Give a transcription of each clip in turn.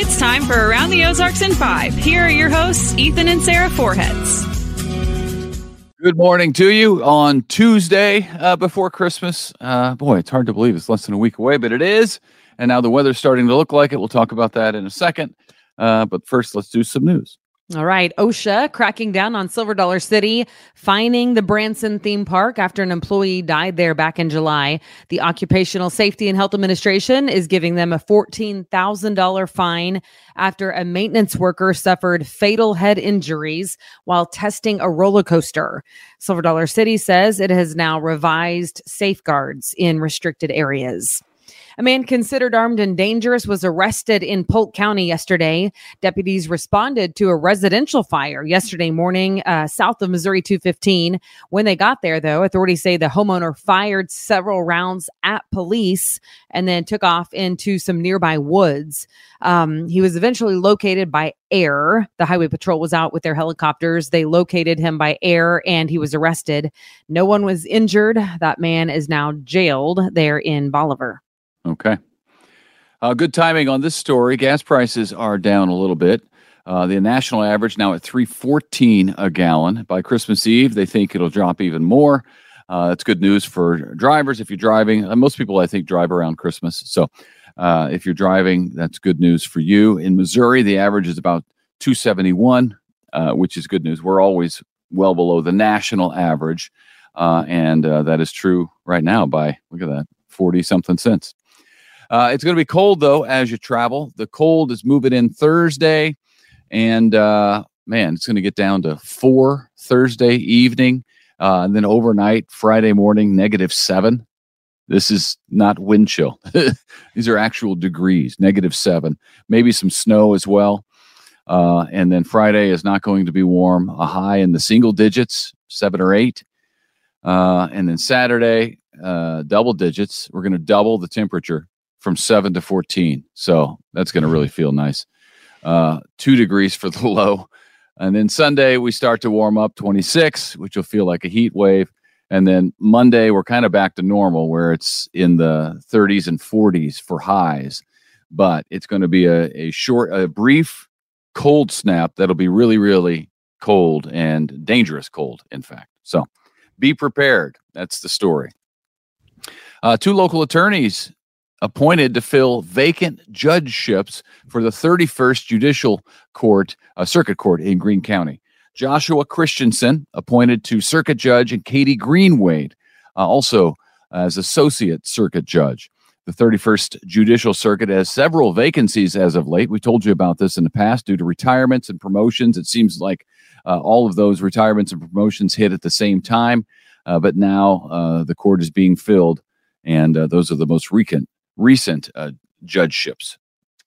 It's time for Around the Ozarks in Five. Here are your hosts, Ethan and Sarah Foreheads. Good morning to you on Tuesday uh, before Christmas. Uh, boy, it's hard to believe it's less than a week away, but it is. And now the weather's starting to look like it. We'll talk about that in a second. Uh, but first, let's do some news. All right. OSHA cracking down on Silver Dollar City, fining the Branson theme park after an employee died there back in July. The Occupational Safety and Health Administration is giving them a $14,000 fine after a maintenance worker suffered fatal head injuries while testing a roller coaster. Silver Dollar City says it has now revised safeguards in restricted areas. A man considered armed and dangerous was arrested in Polk County yesterday. Deputies responded to a residential fire yesterday morning uh, south of Missouri 215. When they got there, though, authorities say the homeowner fired several rounds at police and then took off into some nearby woods. Um, he was eventually located by air. The highway patrol was out with their helicopters. They located him by air and he was arrested. No one was injured. That man is now jailed there in Bolivar. Okay. Uh, good timing on this story. Gas prices are down a little bit. Uh, the national average now at 314 a gallon. By Christmas Eve, they think it'll drop even more. Uh, that's good news for drivers if you're driving. Uh, most people, I think, drive around Christmas. So uh, if you're driving, that's good news for you. In Missouri, the average is about 271, uh, which is good news. We're always well below the national average. and that is true right now by, look at that, 40 something cents. Uh, it's going to be cold though as you travel. The cold is moving in Thursday, and uh, man, it's going to get down to four Thursday evening, uh, and then overnight Friday morning negative seven. This is not wind chill. These are actual degrees, negative seven. Maybe some snow as well. Uh, and then Friday is not going to be warm. A high in the single digits, seven or eight. Uh, and then Saturday, uh, double digits. We're going to double the temperature from seven to 14. So that's going to really feel nice. Uh, two degrees for the low. And then Sunday, we start to warm up 26, which will feel like a heat wave. And then Monday, we're kind of back to normal where it's in the 30s and 40s for highs. But it's going to be a, a short, a brief cold snap that'll be really, really cold and dangerous cold, in fact. So be prepared. That's the story. Uh, two local attorneys appointed to fill vacant judgeships for the 31st Judicial Court, uh, Circuit Court in Greene County. Joshua Christensen appointed to Circuit Judge and Katie Greenwade, uh, also as Associate Circuit Judge. The 31st Judicial Circuit has several vacancies as of late. We told you about this in the past due to retirements and promotions. It seems like uh, all of those retirements and promotions hit at the same time, uh, but now uh, the court is being filled, and uh, those are the most recent recent uh, judgeships.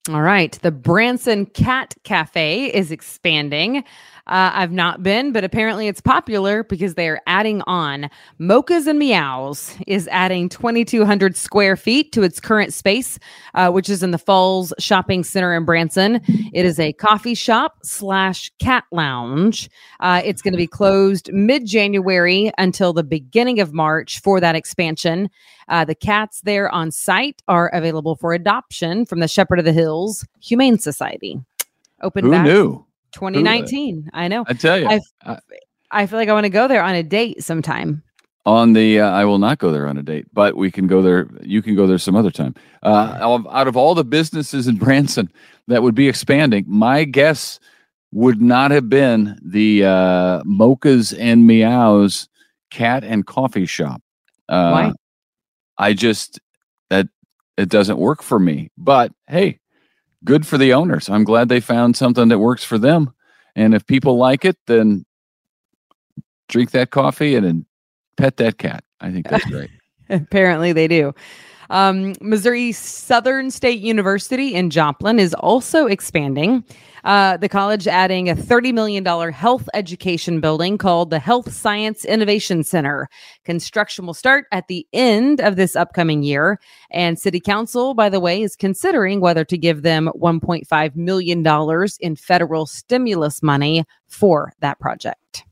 All right. The Branson Cat Cafe is expanding. Uh, I've not been, but apparently it's popular because they are adding on. Mochas and Meows is adding 2,200 square feet to its current space, uh, which is in the Falls Shopping Center in Branson. It is a coffee shop slash cat lounge. Uh, it's going to be closed mid January until the beginning of March for that expansion. Uh, the cats there on site are available for adoption from the Shepherd of the Hills Humane Society. Open Who back knew? 2019. I know. I tell you, I, I, I feel like I want to go there on a date sometime. on the uh, I will not go there on a date, but we can go there. You can go there some other time. Uh, out of all the businesses in Branson that would be expanding, my guess would not have been the uh, Mochas and Meows cat and coffee shop. Uh, Why? I just that it doesn't work for me. But hey, good for the owners. I'm glad they found something that works for them. And if people like it, then drink that coffee and then pet that cat. I think that's great. Apparently, they do. Um, Missouri Southern State University in Joplin is also expanding. Uh, the college adding a $30 million health education building called the Health Science Innovation Center. Construction will start at the end of this upcoming year. And City Council, by the way, is considering whether to give them $1.5 million in federal stimulus money for that project.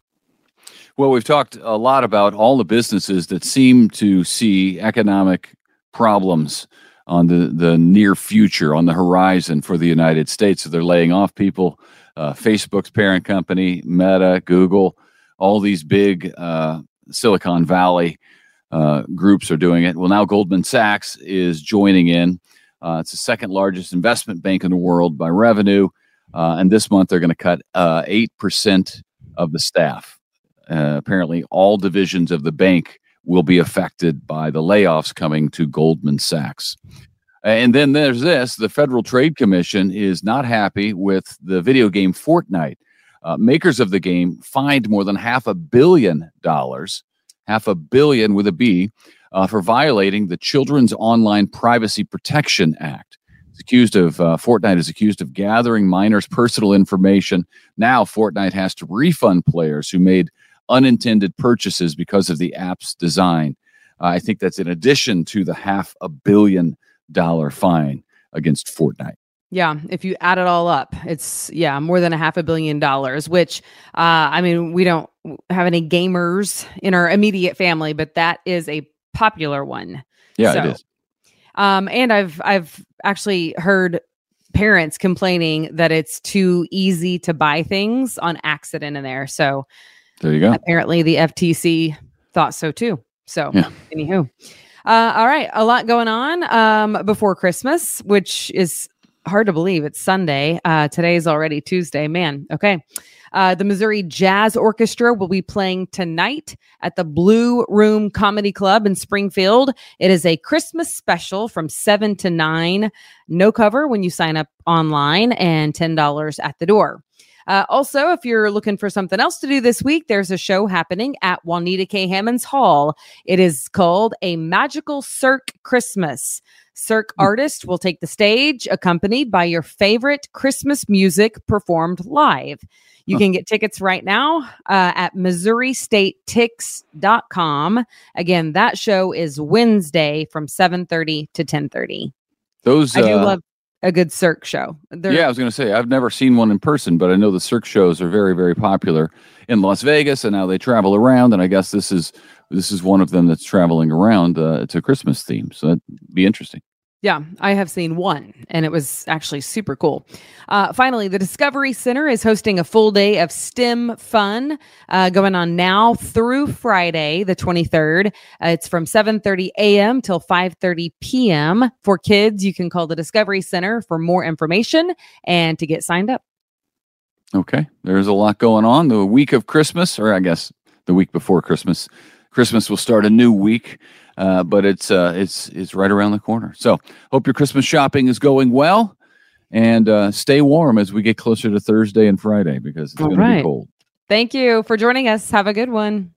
Well, we've talked a lot about all the businesses that seem to see economic problems on the the near future on the horizon for the United States. So they're laying off people. Uh, Facebook's parent company, Meta, Google, all these big uh, Silicon Valley uh, groups are doing it. Well, now Goldman Sachs is joining in. Uh, it's the second largest investment bank in the world by revenue. Uh, and this month they're going to cut uh, 8% of the staff. Uh, apparently, all divisions of the bank will be affected by the layoffs coming to Goldman Sachs. And then there's this the Federal Trade Commission is not happy with the video game Fortnite. Uh, makers of the game fined more than half a billion dollars, half a billion with a B, uh, for violating the Children's Online Privacy Protection Act. It's accused of uh, Fortnite is accused of gathering minors' personal information. Now Fortnite has to refund players who made unintended purchases because of the app's design. Uh, I think that's in addition to the half a billion dollar fine against Fortnite. Yeah, if you add it all up, it's yeah more than a half a billion dollars. Which, uh, I mean, we don't have any gamers in our immediate family, but that is a popular one. Yeah, so, it is. Um, and I've I've actually heard parents complaining that it's too easy to buy things on accident in there. So there you go. Apparently, the FTC thought so too. So, yeah. anywho, uh, all right, a lot going on um, before Christmas, which is hard to believe. It's Sunday. Uh, today is already Tuesday. Man, okay. Uh, the Missouri Jazz Orchestra will be playing tonight at the Blue Room Comedy Club in Springfield. It is a Christmas special from 7 to 9. No cover when you sign up online and $10 at the door. Uh, also, if you're looking for something else to do this week, there's a show happening at Juanita K. Hammons Hall. It is called A Magical Cirque Christmas. Cirque hmm. artist will take the stage accompanied by your favorite Christmas music performed live. You can get tickets right now uh, at MissouriStateTix.com. Again, that show is Wednesday from 7:30 to 10:30. Those I do uh, love a good Cirque show. They're, yeah, I was going to say I've never seen one in person, but I know the Cirque shows are very, very popular in Las Vegas, and now they travel around. And I guess this is this is one of them that's traveling around. Uh, it's a Christmas theme, so that'd be interesting. Yeah, I have seen one, and it was actually super cool. Uh, finally, the Discovery Center is hosting a full day of STEM fun uh, going on now through Friday, the 23rd. Uh, it's from 7:30 a.m. till 5:30 p.m. For kids, you can call the Discovery Center for more information and to get signed up. Okay, there's a lot going on. The week of Christmas, or I guess the week before Christmas, Christmas will start a new week. Uh, but it's uh, it's it's right around the corner. So hope your Christmas shopping is going well, and uh, stay warm as we get closer to Thursday and Friday because it's going right. to be cold. Thank you for joining us. Have a good one.